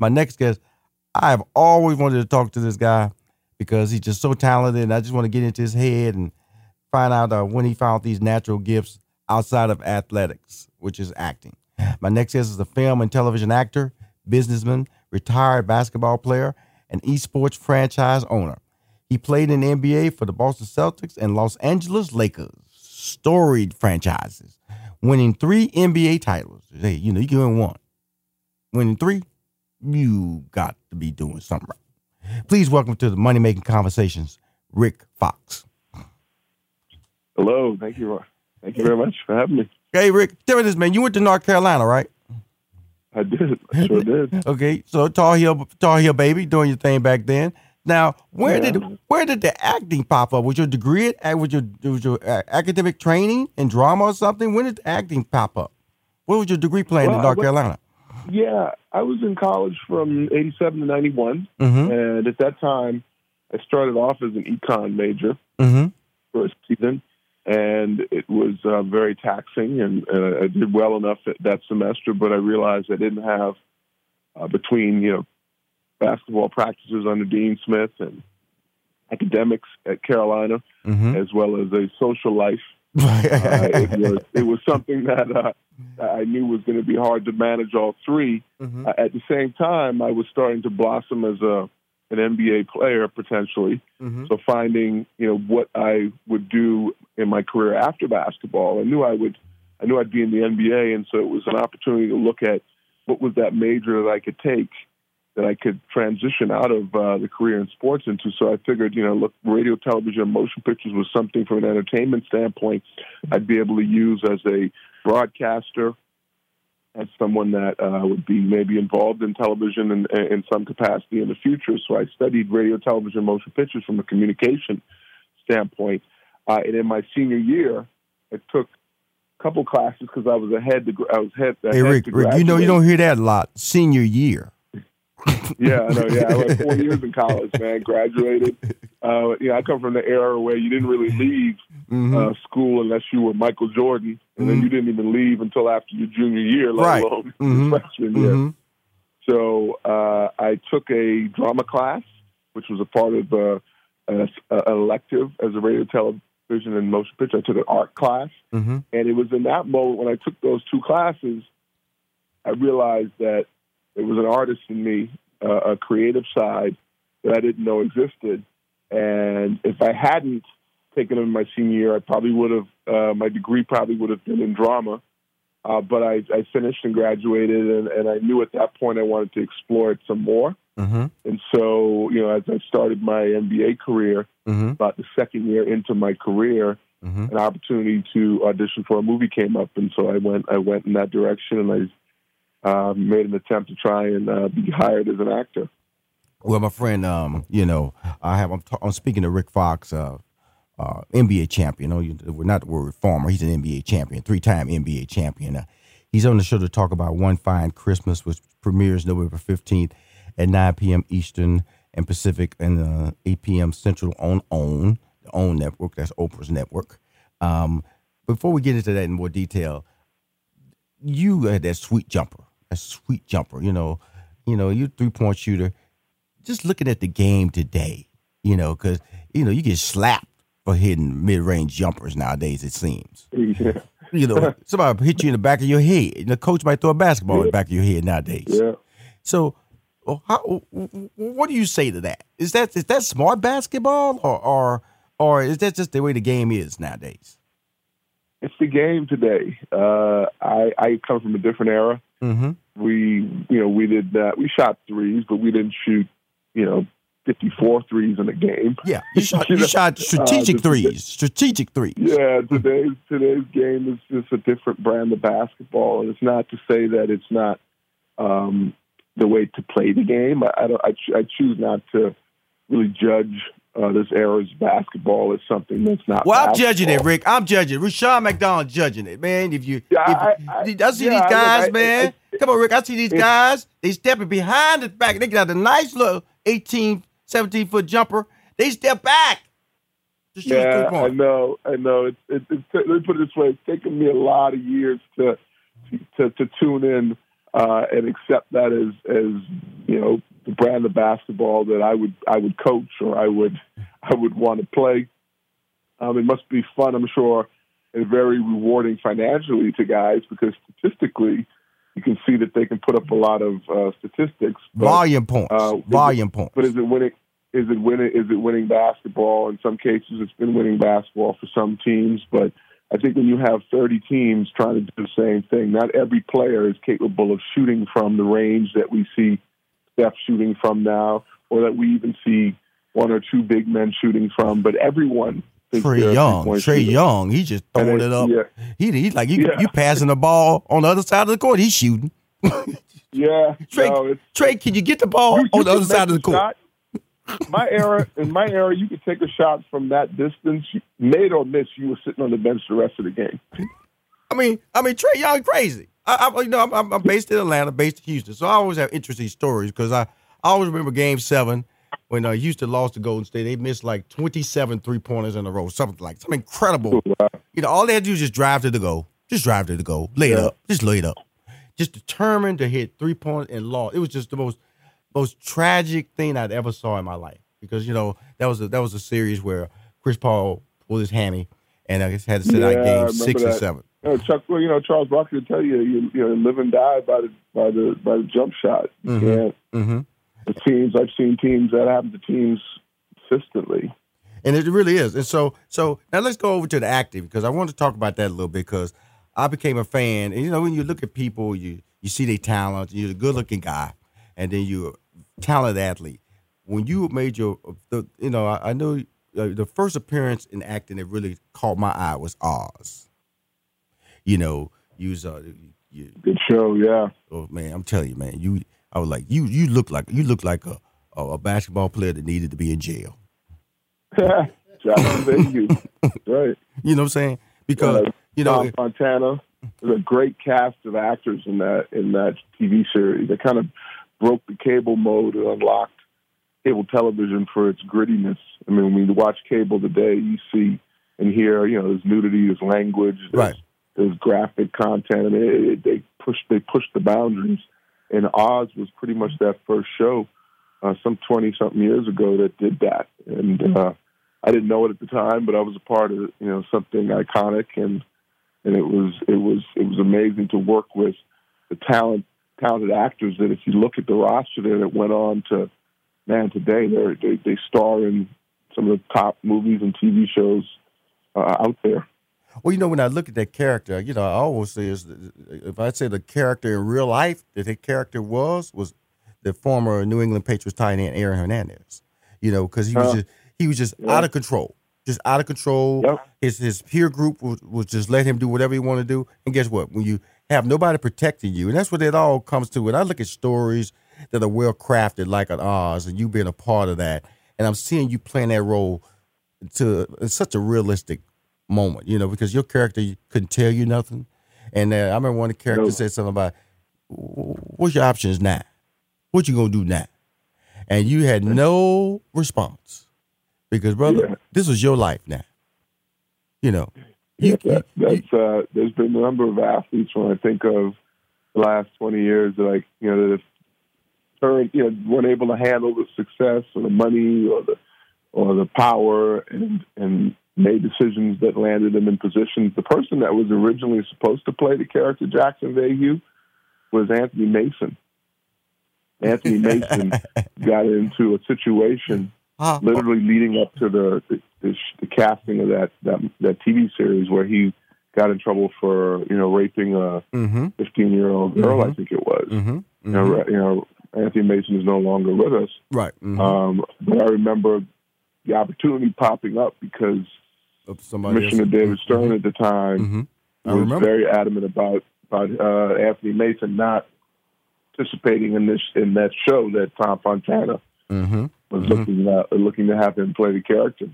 My next guest, I have always wanted to talk to this guy because he's just so talented, and I just want to get into his head and find out uh, when he found these natural gifts outside of athletics, which is acting. My next guest is a film and television actor, businessman, retired basketball player, and esports franchise owner. He played in the NBA for the Boston Celtics and Los Angeles Lakers, storied franchises, winning three NBA titles. Hey, you know, you can win one. Winning three, you got to be doing something right. Please welcome to the Money Making Conversations, Rick Fox. Hello, thank you. Thank you very much for having me. Hey, Rick, tell me this, man. You went to North Carolina, right? I did. I sure did. okay, so Tar Heel, Tar Heel, baby, doing your thing back then. Now, where yeah. did where did the acting pop up? Was your degree at was your was your uh, academic training in drama or something? When did the acting pop up? What was your degree playing well, in North Carolina? Yeah, I was in college from '87 to '91, mm-hmm. and at that time, I started off as an econ major mm-hmm. first season, and it was uh, very taxing. And uh, I did well enough that semester, but I realized I didn't have uh, between you know basketball practices under Dean Smith and academics at Carolina, mm-hmm. as well as a social life. Uh, it was it was something that uh, I knew was going to be hard to manage all 3 mm-hmm. uh, at the same time, I was starting to blossom as a an NBA player potentially. Mm-hmm. So finding you know what I would do in my career after basketball, I knew I would. I knew I'd be in the NBA, and so it was an opportunity to look at what was that major that I could take that I could transition out of uh, the career in sports into. So I figured, you know, look, radio, television, motion pictures was something from an entertainment standpoint I'd be able to use as a broadcaster, as someone that uh, would be maybe involved in television in, in some capacity in the future. So I studied radio, television, motion pictures from a communication standpoint. Uh, and in my senior year, I took a couple classes because I was ahead. To, I was head. Hey Rick, Rick, you know you don't hear that a lot. Senior year yeah, I know. Yeah, I went four years in college, man. Graduated. Uh, you know, I come from the era where you didn't really leave mm-hmm. uh, school unless you were Michael Jordan, and mm-hmm. then you didn't even leave until after your junior year, let right. alone mm-hmm. freshman year. Mm-hmm. So uh, I took a drama class, which was a part of uh, an elective as a radio, television, and motion picture. I took an art class, mm-hmm. and it was in that moment when I took those two classes, I realized that it was an artist in me, uh, a creative side that I didn't know existed. And if I hadn't taken it in my senior year, I probably would have, uh, my degree probably would have been in drama. Uh, but I, I finished and graduated, and, and I knew at that point I wanted to explore it some more. Mm-hmm. And so, you know, as I started my NBA career, mm-hmm. about the second year into my career, mm-hmm. an opportunity to audition for a movie came up, and so I went. I went in that direction, and I uh, made an attempt to try and uh, be hired as an actor. Well, my friend, um, you know, I have I'm, I'm speaking to Rick Fox, uh, uh NBA champion. You we're not the word former. He's an NBA champion, three time NBA champion. Uh, he's on the show to talk about One Fine Christmas, which premieres November fifteenth at 9 p.m. Eastern and Pacific and uh, 8 p.m. Central on OWN, the OWN network. That's Oprah's network. Um, before we get into that in more detail, you had that sweet jumper a sweet jumper. You know, you know, you three point shooter. Just looking at the game today, you know, because you know you get slapped for hitting mid range jumpers nowadays. It seems. Yeah. You know, somebody hit you in the back of your head. And the coach might throw a basketball yeah. in the back of your head nowadays. Yeah. So, how, what do you say to that? Is that is that smart basketball, or or or is that just the way the game is nowadays? It's the game today. Uh, I I come from a different era. Mm-hmm. We, you know, we did that. We shot threes, but we didn't shoot, you know, 54 threes in a game. Yeah, you shot, you, shot strategic uh, threes. Strategic threes. Yeah, today's today's game is just a different brand of basketball, and it's not to say that it's not um, the way to play the game. I, I, don't, I, I choose not to really judge uh, this era's basketball is something that's not. Well, I'm judging it, Rick. I'm judging. Rushion McDonald judging it, man. If you, yeah, if, I, I, I, see yeah, these guys, I, man. Come on, Rick. I see these guys. They stepping behind the back. They got a nice little 18, 17 foot jumper. They step back. yeah, I know. I know. It's, it's, it's, let me put it this way. It's taken me a lot of years to to, to tune in uh, and accept that as as you know the brand of basketball that I would I would coach or I would I would want to play. Um, it must be fun, I'm sure, and very rewarding financially to guys because statistically, you can see that they can put up a lot of uh, statistics. But, volume points. Uh, volume it, points. But is it winning? Is it winning? Is it winning basketball? In some cases, it's been winning basketball for some teams, but I think when you have 30 teams trying to do the same thing, not every player is capable of shooting from the range that we see Steph shooting from now, or that we even see one or two big men shooting from. But everyone. Trae Young, Trae Young, he just throwing it up. Yeah. He, he's like you, yeah. you passing the ball on the other side of the court. He's shooting. yeah, Trae, no, Trae, can you get the ball you, you on the other side of the court? My era, in my era, you could take a shot from that distance, made or miss. You were sitting on the bench the rest of the game. I mean, I mean, Trae Young crazy. I, I you know, I'm, I'm, based in Atlanta, based in Houston, so I always have interesting stories because I, I always remember Game Seven when uh, Houston lost to Golden State. They missed like 27 three pointers in a row, something like some incredible. You know, all they had to do was just drive to the goal, just drive to the goal, lay it yeah. up, just lay it up, just determined to hit three points and lost. It was just the most most tragic thing I'd ever saw in my life because you know that was a, that was a series where Chris Paul pulled his hammy and I guess had to sit yeah, out game six that. or seven. You know, Chuck, well, you know Charles Barkley would tell you, you, you know, live and die by the by the by the jump shot. mm-hmm. mm-hmm. The teams I've seen teams that happen to teams consistently. And it really is. And so so now let's go over to the acting because I want to talk about that a little bit because I became a fan. And you know, when you look at people, you you see their talent, you're a good looking guy, and then you're a talented athlete. When you made your, the, you know, I, I know uh, the first appearance in acting that really caught my eye was Oz. You know, you was uh, you, good show, yeah. Oh man, I'm telling you, man, you. I was like, you, you look like you look like a a, a basketball player that needed to be in jail. thank you. right. You know what I'm saying? Because uh, you know Tom Fontana. There's a great cast of actors in that in that TV series. They kind of broke the cable mode and unlocked cable television for its grittiness. I mean, when you watch cable today, you see and hear, you know, there's nudity, there's language, there's, right. There's graphic content. I mean, it, it, they push they push the boundaries. And Oz was pretty much that first show, uh, some twenty something years ago, that did that. And uh, I didn't know it at the time, but I was a part of you know something iconic, and and it was it was it was amazing to work with the talent talented actors that if you look at the roster there that went on to man today they they they star in some of the top movies and TV shows uh, out there. Well, you know, when I look at that character, you know, I always say is if I say the character in real life that his character was was the former New England Patriots tight end Aaron Hernandez. You know, because he was uh, just he was just yeah. out of control, just out of control. Yep. His his peer group would, would just let him do whatever he wanted to do. And guess what? When you have nobody protecting you, and that's what it all comes to. When I look at stories that are well crafted, like an Oz, and you being a part of that, and I'm seeing you playing that role to such a realistic moment, you know, because your character couldn't tell you nothing. And uh, I remember one of the characters no. said something about, "What's your options now? What you gonna do now?" And you had no response because, brother, yeah. this was your life now. You know. You, yeah, that, that's uh, there's been a number of athletes when I think of the last 20 years that like you know that have turned you know weren't able to handle the success or the money or the or the power and and made decisions that landed him in positions. The person that was originally supposed to play the character Jackson Vahue was Anthony Mason. Anthony Mason got into a situation literally leading up to the the, the the, casting of that, that that TV series where he got in trouble for you know raping a 15 mm-hmm. year old girl, mm-hmm. I think it was. Mm-hmm. You know, mm-hmm. you know, Anthony Mason is no longer with us. Right. Mm-hmm. Um, but I remember the opportunity popping up because Commissioner else. David Stern mm-hmm. at the time mm-hmm. was very adamant about about uh, Anthony Mason not participating in this in that show that Tom Fontana mm-hmm. was mm-hmm. looking uh, looking to have him play the character.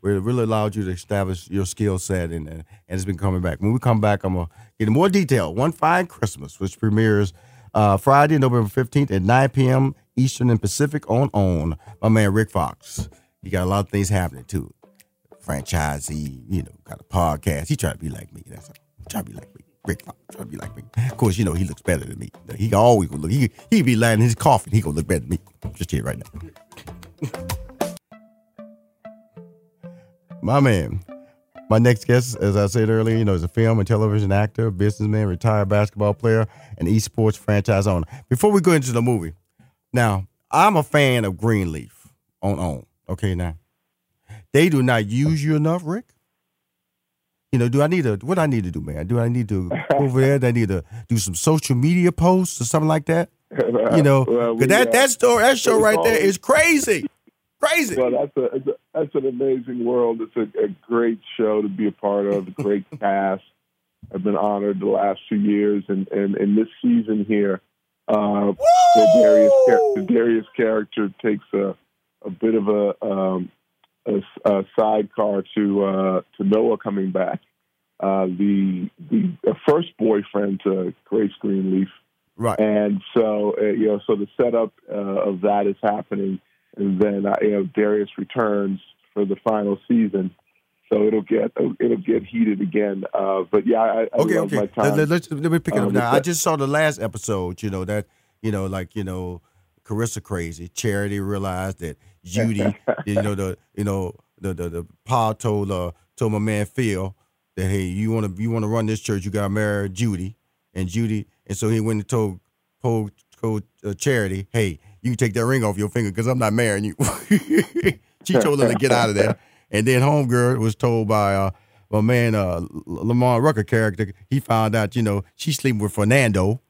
Where it really allowed you to establish your skill set, and and it's been coming back. When we come back, I'm gonna get in more detail. One Fine Christmas, which premieres uh, Friday, November 15th at 9 p.m. Eastern and Pacific on OWN. My man Rick Fox. You got a lot of things happening too franchisee, you know, got a podcast. He tried to be like me. That's. Try to be like me. Rick Fox trying to be like me. Of course, you know he looks better than me. He always look. He he be lying in his coffin. He gonna look better than me. Just here right now. My man. My next guest, as I said earlier, you know, is a film and television actor, businessman, retired basketball player, and esports franchise owner. Before we go into the movie, now I'm a fan of Greenleaf on OWN. Okay, now they do not use you enough, Rick. You know, do I need to? What I need to do, man? Do I need to go over there? Do I need to do some social media posts or something like that? You know, well, we, that uh, that story, that show right there is crazy, crazy. Well, that's a, that's an amazing world. It's a, a, great show to be a part of. A great cast. I've been honored the last two years, and and in this season here, uh, the Darius the Darius character takes a a bit of a um, a, a sidecar to uh, to Noah coming back. Uh, the the first boyfriend to Grace Greenleaf, right? And so uh, you know, so the setup uh, of that is happening and then uh, you know Darius returns for the final season. So it'll get it'll get heated again. Uh, but yeah, I, I okay, okay. Let, let, let, me pick it up um, now. I just saw the last episode. You know that you know like you know Kerissa crazy. Charity realized that Judy, you know the you know the the, the Paul told uh, told my man Phil that hey you want to you want to run this church you got to marry Judy and Judy and so he went and told told, told uh, Charity hey you can take that ring off your finger because I'm not marrying you. she told him to get out of there. And then homegirl was told by uh, my man uh, Lamman Rucker character, he found out, you know, she's sleeping with Fernando.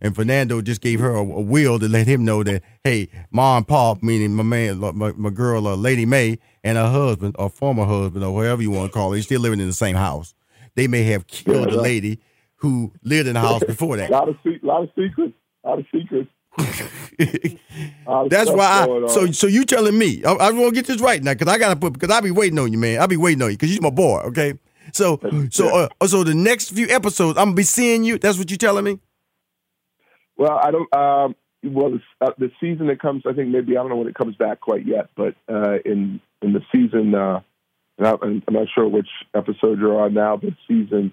And Fernando just gave her a, a will to let him know that, hey, mom and pop, meaning my man, my, my girl, uh, Lady Mae, and her husband, or former husband, or whatever you want to call it, he's still living in the same house. They may have killed the lady who lived in the house before that. A lot of, se- lot of secrets. A lot of secrets. That's why. I, so so you telling me? I, I want to get this right now because I gotta put because I be waiting on you, man. I be waiting on you because you're my boy. Okay. So so uh, so the next few episodes, I'm gonna be seeing you. That's what you telling me? Well, I don't. Um, well, the, uh, the season that comes, I think maybe I don't know when it comes back quite yet, but uh, in in the season, uh, I'm, I'm not sure which episode you're on now, but season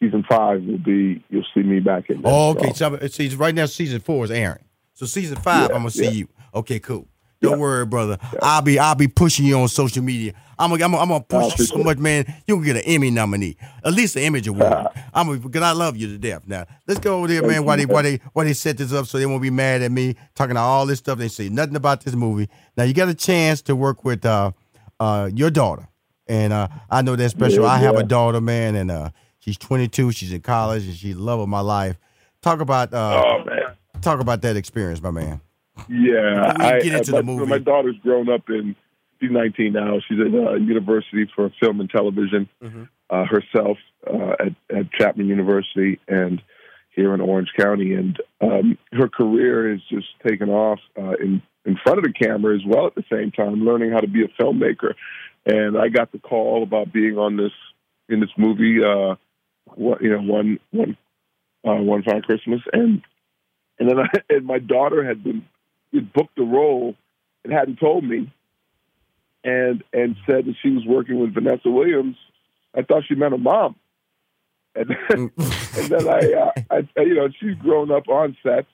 season five will be. You'll see me back in. oh, okay. So, so right now, season four is airing. So season five, yeah, I'm gonna see yeah. you. Okay, cool. Don't yeah. worry, brother. I'll be I'll be pushing you on social media. I'm gonna I'm gonna, I'm gonna push you so much, man. You gonna get an Emmy nominee, at least an Image Award. I'm gonna, because I love you to death. Now let's go over there, man. Why they why they why they set this up so they won't be mad at me talking about all this stuff. They say nothing about this movie. Now you got a chance to work with uh uh your daughter, and uh I know that's special. I have a daughter, man, and uh she's 22. She's in college, and she's the love of my life. Talk about uh, oh man Talk about that experience, my man. Yeah, I, get into I, the movie. My daughter's grown up in. She's 19 now. She's at uh, University for Film and Television mm-hmm. uh, herself uh, at, at Chapman University and here in Orange County. And um, her career has just taken off uh, in in front of the camera as well. At the same time, learning how to be a filmmaker. And I got the call about being on this in this movie. Uh, what, you know, one one uh, one fine Christmas, and and then I, and my daughter had been had booked the role and hadn't told me, and and said that she was working with Vanessa Williams. I thought she meant a mom, and then, and then I, uh, I, you know, she's grown up on sets.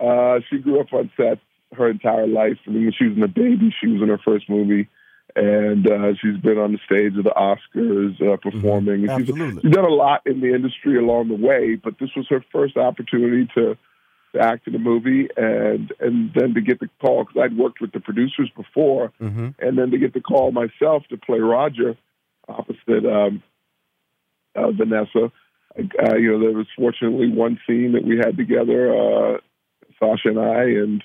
Uh, she grew up on sets her entire life. I mean, when she was in a baby, she was in her first movie, and uh, she's been on the stage of the Oscars uh, performing. Mm-hmm. Absolutely. She's, she's done a lot in the industry along the way, but this was her first opportunity to to act in a movie, and and then to get the call because I'd worked with the producers before, mm-hmm. and then to get the call myself to play Roger opposite um, uh, Vanessa. Uh, you know, there was fortunately one scene that we had together, uh, Sasha and I, and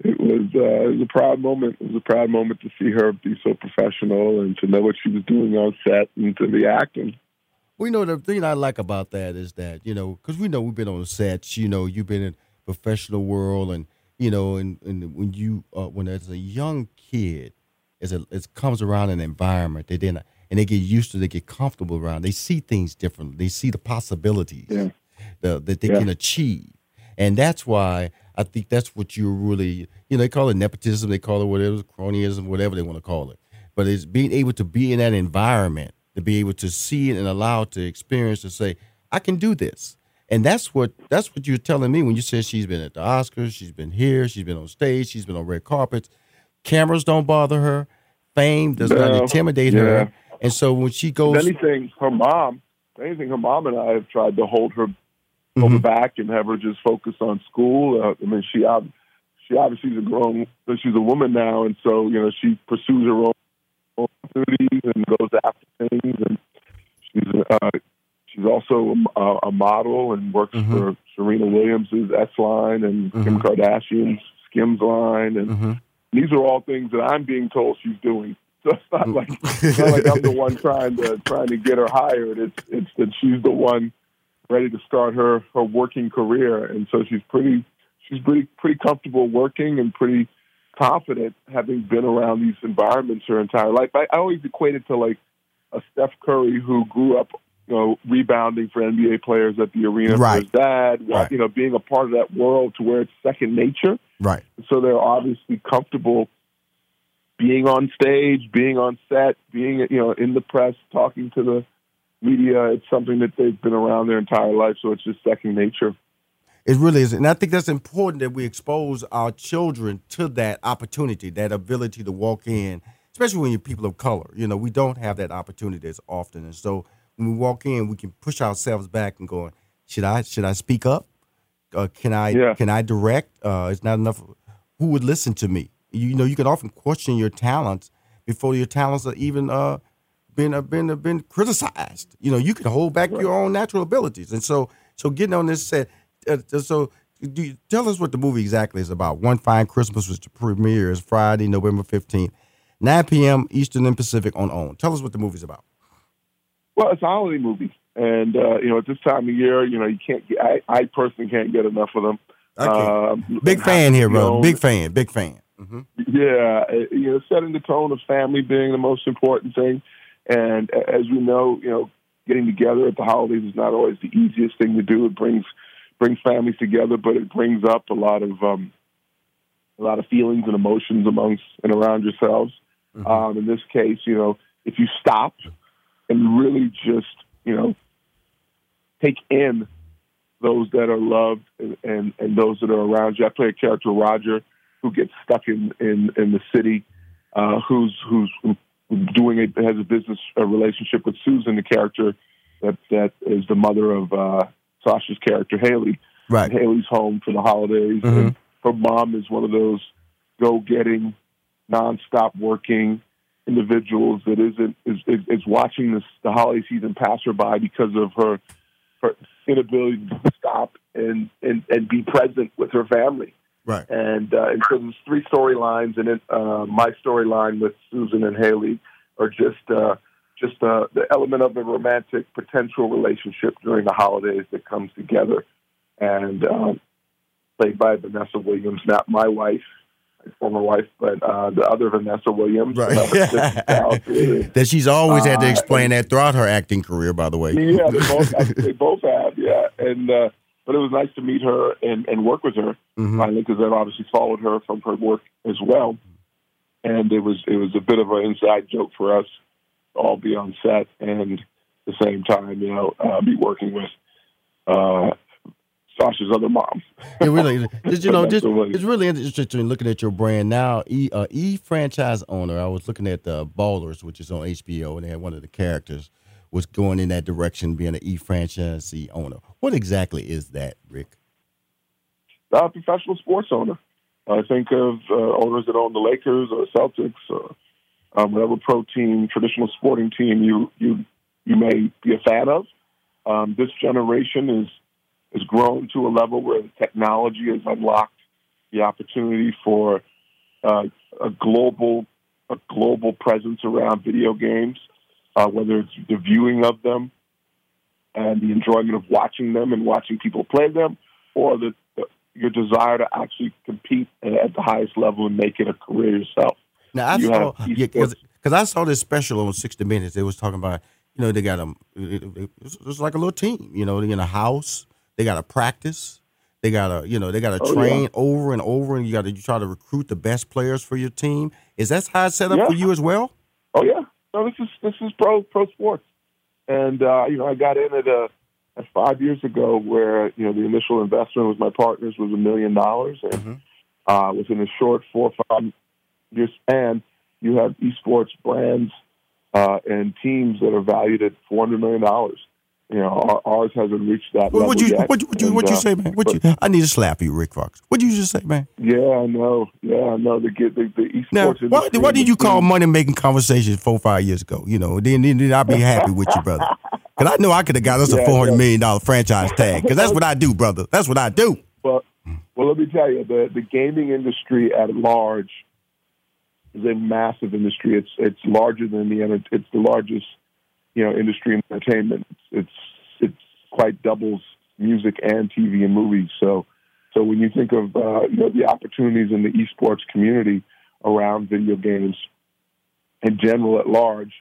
it was uh, it was a proud moment. It was a proud moment to see her be so professional and to know what she was doing on set and to be acting. We know the thing I like about that is that you know because we know we've been on sets. You know, you've been in professional world and you know and, and when you uh, when as a young kid as a, it comes around an environment they then and they get used to they get comfortable around they see things differently they see the possibilities yeah. the, that they yeah. can achieve and that's why I think that's what you're really you know they call it nepotism they call it whatever cronyism whatever they want to call it but it's being able to be in that environment to be able to see it and allow it to experience to say I can do this. And that's what that's what you're telling me when you said she's been at the Oscars, she's been here, she's been on stage, she's been on red carpets. Cameras don't bother her. Fame does not intimidate yeah. her. And so when she goes, if anything, her mom, anything, her mom and I have tried to hold her, hold mm-hmm. her back and have her just focus on school. Uh, I mean, she she obviously is a grown, she's a woman now, and so you know she pursues her own opportunities and goes after things, and she's uh, she's also a, a model and works mm-hmm. for Serena Williams's S line and mm-hmm. Kim Kardashian's Skims line, and mm-hmm. these are all things that I'm being told she's doing. So it's not like it's not like I'm the one trying to trying to get her hired. It's it's that she's the one ready to start her her working career, and so she's pretty she's pretty pretty comfortable working and pretty confident having been around these environments her entire life. I, I always equate it to like a Steph Curry who grew up, you know, rebounding for NBA players at the arena right. for his dad, right. you know, being a part of that world to where it's second nature. Right. So they're obviously comfortable being on stage, being on set, being you know in the press, talking to the media. It's something that they've been around their entire life, so it's just second nature. It really is. And I think that's important that we expose our children to that opportunity, that ability to walk in, especially when you're people of color. You know, we don't have that opportunity as often. And so when we walk in, we can push ourselves back and go, should I should I speak up? Uh, can I yeah. can I direct? Uh, it's not enough. Who would listen to me? You, you, know, you can often question your talents before your talents are even uh, been uh, been uh, been criticized. You know, you can hold back right. your own natural abilities, and so so getting on this set uh, so you, tell us what the movie exactly is about. One Fine Christmas, which premieres Friday, November 15th, 9 p.m. Eastern and Pacific on OWN. Tell us what the movie's about. Well, it's a holiday movie. And, uh, you know, at this time of year, you know, you can't get, I, I personally can't get enough of them. Okay. Um, big fan here, bro. Big fan. Big fan. Mm-hmm. Yeah. You know, setting the tone of family being the most important thing. And as we know, you know, getting together at the holidays is not always the easiest thing to do. It brings brings families together, but it brings up a lot of um, a lot of feelings and emotions amongst and around yourselves. Mm-hmm. Um, in this case, you know, if you stop and really just you know take in those that are loved and, and, and those that are around you. I play a character Roger who gets stuck in in, in the city, uh, who's who's doing a has a business a relationship with Susan, the character that that is the mother of uh, Sasha's character Haley. Right. Haley's home for the holidays, mm-hmm. and her mom is one of those go-getting, nonstop working individuals that isn't is is, is watching this the holiday season pass her by because of her her inability to stop and and and be present with her family. Right. And uh, and so there's three storylines, and it, uh, my storyline with Susan and Haley are just. Uh, just uh, the element of the romantic potential relationship during the holidays that comes together. And um, played by Vanessa Williams, not my wife, former wife, but uh, the other Vanessa Williams. Right. that she's always had to uh, explain uh, that throughout her acting career, by the way. Yeah, they both, they both have, yeah. And uh, but it was nice to meet her and, and work with her mm-hmm. finally because I've obviously followed her from her work as well. And it was it was a bit of an inside joke for us all be on set and at the same time, you know, uh, be working with uh, Sasha's other mom. it really, is. you know, just, it's really interesting looking at your brand now. E, uh, e franchise owner. I was looking at the Ballers, which is on HBO, and they had one of the characters was going in that direction, being an e franchisee owner. What exactly is that, Rick? A professional sports owner. I think of uh, owners that own the Lakers or Celtics or um, whatever pro team, traditional sporting team you you you may be a fan of. Um, this generation is has grown to a level where the technology has unlocked the opportunity for uh, a global a global presence around video games, uh, whether it's the viewing of them and the enjoyment of watching them and watching people play them, or the, the your desire to actually compete at the highest level and make it a career yourself. Now I you saw yeah because I saw this special on 60 Minutes. They was talking about you know they got them. It's like a little team. You know, they in a house. They got to practice. They got to you know they got to oh, train yeah. over and over, and you got to you try to recruit the best players for your team. Is that how it's set up yeah. for you as well? Oh yeah. No, this is this is pro pro sports, and uh, you know I got in at a five years ago, where you know the initial investment with my partners was a million dollars, and mm-hmm. uh, within a short four or five year span, you have esports brands uh, and teams that are valued at four hundred million dollars. You know, ours hasn't reached that well, level what you, yet. What, what, you, what you uh, say, man? What but, you? I need to slap you, Rick Fox. What you just say, man? Yeah, I know. Yeah, I know. The the, the esports. Now, why, why did you call money making conversations four five years ago? You know, then then, I'd be happy with you, brother. Because I know I could have got us a four hundred million dollar franchise tag. Because that's what I do, brother. That's what I do. Well, well, let me tell you, the the gaming industry at large is a massive industry. It's it's larger than the it's the largest you know industry in entertainment. It's it's quite doubles music and TV and movies. So so when you think of uh, you know the opportunities in the esports community around video games in general at large,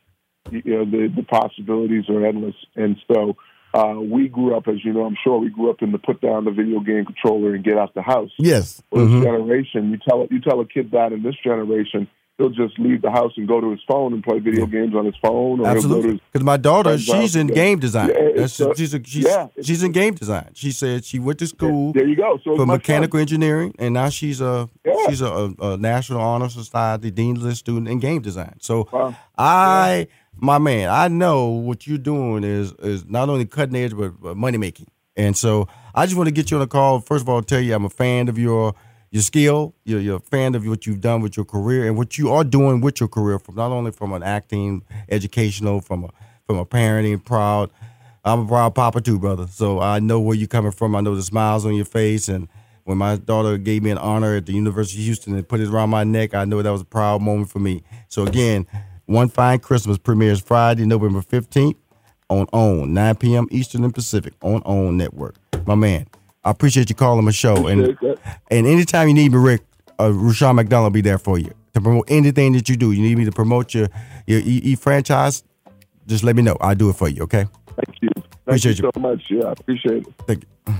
you know the the possibilities are endless. And so uh, we grew up, as you know, I'm sure we grew up in the put down the video game controller and get out the house. Yes. mm-hmm. This generation, you tell you tell a kid that in this generation, he'll just leave the house and go to his phone and play video games on his phone. Or Absolutely. Because my daughter, she's in game design. Yeah, she's, a, she's, yeah, she's in game design. She said she went to school. There you go. So for mechanical engineering, and now she's a yeah. she's a, a, National Honor Society Dean's List student in game design. So wow. I, my man, I know what you're doing is is not only cutting edge but, but money making. And so I just want to get you on a call. First of all, tell you I'm a fan of your your skill, you're, you're a fan of what you've done with your career and what you are doing with your career, from not only from an acting, educational, from a from a parenting, proud. I'm a proud papa too, brother. So I know where you're coming from. I know the smiles on your face, and when my daughter gave me an honor at the University of Houston and put it around my neck, I know that was a proud moment for me. So again, One Fine Christmas premieres Friday, November 15th on OWN, 9 p.m. Eastern and Pacific on OWN Network. My man. I appreciate you calling my show. And and anytime you need me, Rick, uh, Rushion McDonald will be there for you to promote anything that you do. You need me to promote your your E, e franchise, just let me know. I'll do it for you, okay? Thank you. Thank appreciate you so much. Yeah, I appreciate it. Thank you.